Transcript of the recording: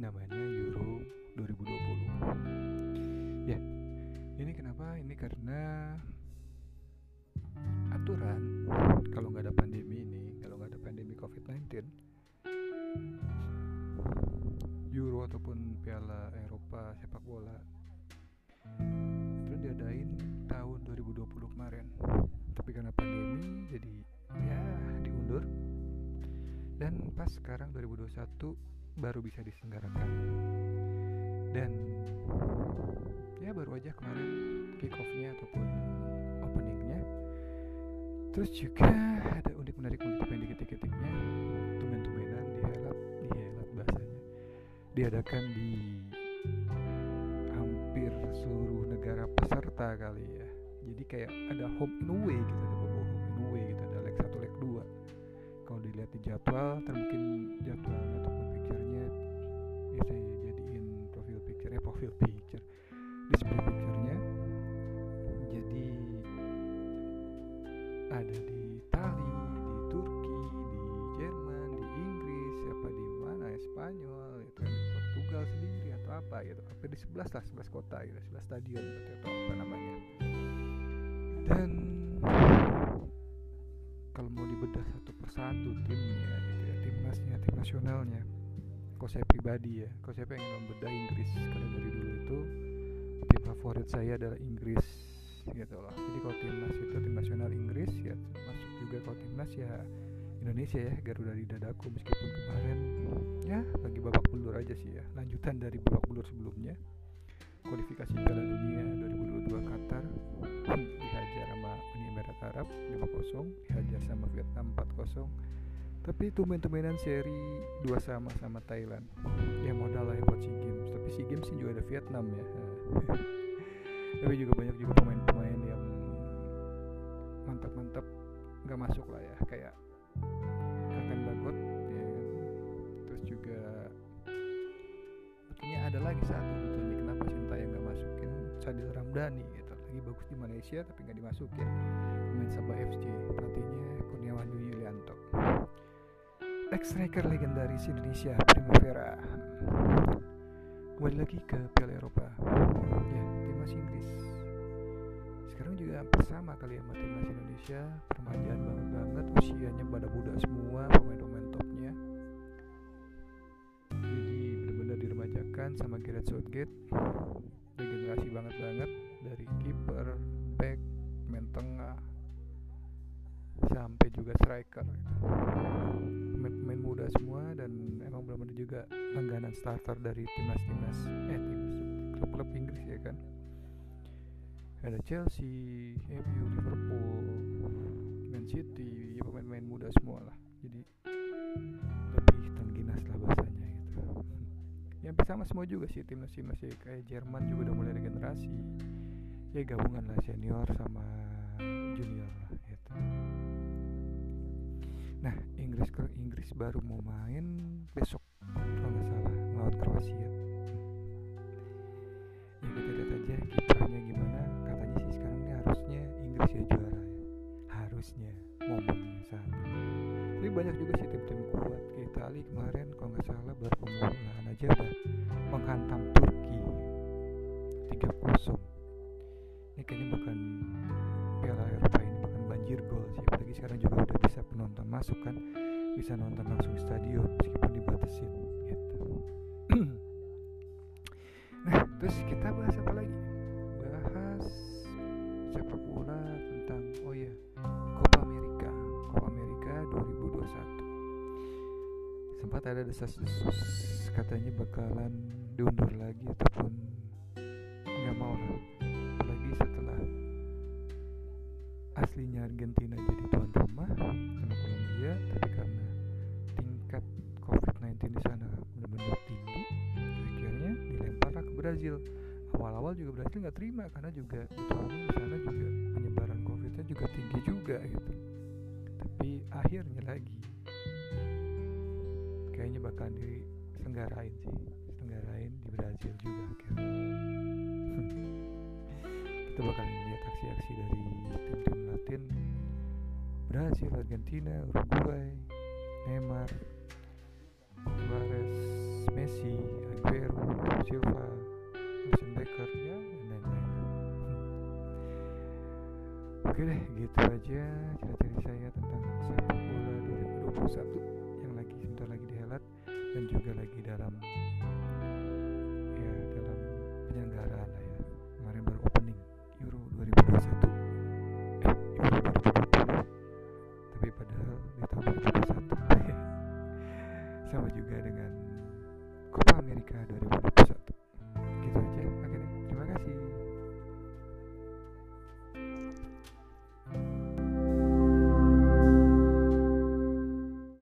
namanya Euro 2020 ya ini kenapa? Ini karena aturan. Kalau nggak ada pandemi ini kalau nggak ada pandemi COVID-19 Euro ataupun Piala Eropa sepak bola itu diadain tahun 2020 kemarin. Tapi karena pandemi jadi ya diundur. Dan pas sekarang 2021 baru bisa diselenggarakan. Dan ya baru aja kemarin kick off-nya ataupun openingnya. Terus juga ada unik menarik unik yang diketik-ketiknya tumen-tumenan dihelat dihelat bahasanya. Diadakan di hampir seluruh negara peserta kali ya. Jadi kayak ada home and away gitu ada beberapa home and away gitu ada leg 1 leg 2 kalau dilihat di jadwal ter mungkin jadwalnya ataupun Spanyol, itu di Portugal sendiri atau apa gitu. Hampir di 11 lah, 11 kota gitu, 11 stadion berarti atau apa namanya. Dan kalau mau dibedah satu persatu timnya gitu ya, timnasnya, tim nasionalnya. Kalau saya pribadi ya, kalau saya pengen membedah Inggris karena dari dulu itu tim favorit saya adalah Inggris gitu loh. Jadi kalau timnas itu tim nasional Inggris ya masuk juga kalau timnas ya Indonesia ya Garuda di dadaku meskipun kemarin ya bagi babak belur aja sih ya. Lanjutan dari babak belur sebelumnya kualifikasi Piala Dunia 2022 Qatar dihajar sama Uni Emirat Arab 5-0 dihajar sama Vietnam 4-0 tapi tumben-tumbenan seri dua sama sama Thailand. Ya modal lah ya buat SEA Games. Tapi SEA Games sih juga ada Vietnam ya. Tapi juga banyak juga pemain-pemain yang mantap-mantap nggak masuk lah ya. Kayak Ramdhani gitu. Lagi bagus di Malaysia tapi nggak dimasukin. Pemain Sabah FC pelatihnya Kurniawan Yulianto. Ex striker legendaris Indonesia Primavera. Kembali lagi ke Piala Eropa. Ya timnas Inggris. Sekarang juga hampir sama kali ya timnas Indonesia. Permajaan banget banget usianya pada muda semua pemain-pemain topnya. Jadi benar-benar diremajakan sama Gareth Southgate regenerasi banget banget dari kiper, back, main tengah sampai juga striker gitu. pemain-pemain muda semua dan emang benar-benar juga langganan starter dari eh timnas klub-klub Inggris ya kan ada Chelsea, MU, Liverpool, Man City, ya pemain-pemain muda semua lah. Jadi lebih tengginas lah bahasanya gitu. Ya hampir sama semua juga sih timnas timnas ya kayak Jerman juga udah mulai regenerasi. Ya gabungan lah senior sama junior lah gitu. Nah Inggris ke Inggris baru mau main besok kalau nggak salah melawan Kroasia. Ya kita lihat aja kiprahnya gimana katanya sih sekarang ini harusnya Inggris ya juara ya harusnya momennya saat. Tapi banyak juga sih tim-tim kuat. Kayak Itali kemarin kalau nggak salah baru pemulaan aja udah menghantam Turki 3-0 ini kayaknya bahkan Piala Eropa ini bahkan banjir gol sih. Apalagi sekarang juga udah bisa penonton masuk kan. Bisa nonton langsung di stadion meskipun dibatasin gitu. Nah terus kita bahas apa lagi? Bahas sepak bola 2021 sempat ada desas-desus katanya bakalan diundur lagi ataupun nggak mau lah. Apalagi setelah aslinya Argentina jadi tuan rumah sama Kolombia tapi karena tingkat COVID-19 di sana benar-benar tinggi akhirnya dilemparlah ke Brazil. Awal-awal juga Brazil nggak terima karena juga di sana juga penyebaran COVID-nya juga tinggi juga gitu akhirnya lagi. Kayaknya bakal di senggarain sih. Senggarain di Brazil juga akhirnya. Kita bakal melihat aksi-aksi dari tim-tim Latin. Brazil, Argentina, Uruguay, Neymar, Suarez, Messi, Aguero, Silva, Wilson Becker, ya dan lain-lain. Oke deh, gitu aja cerita dari saya tentang satu yang lagi sebentar lagi dihelat dan juga lagi dalam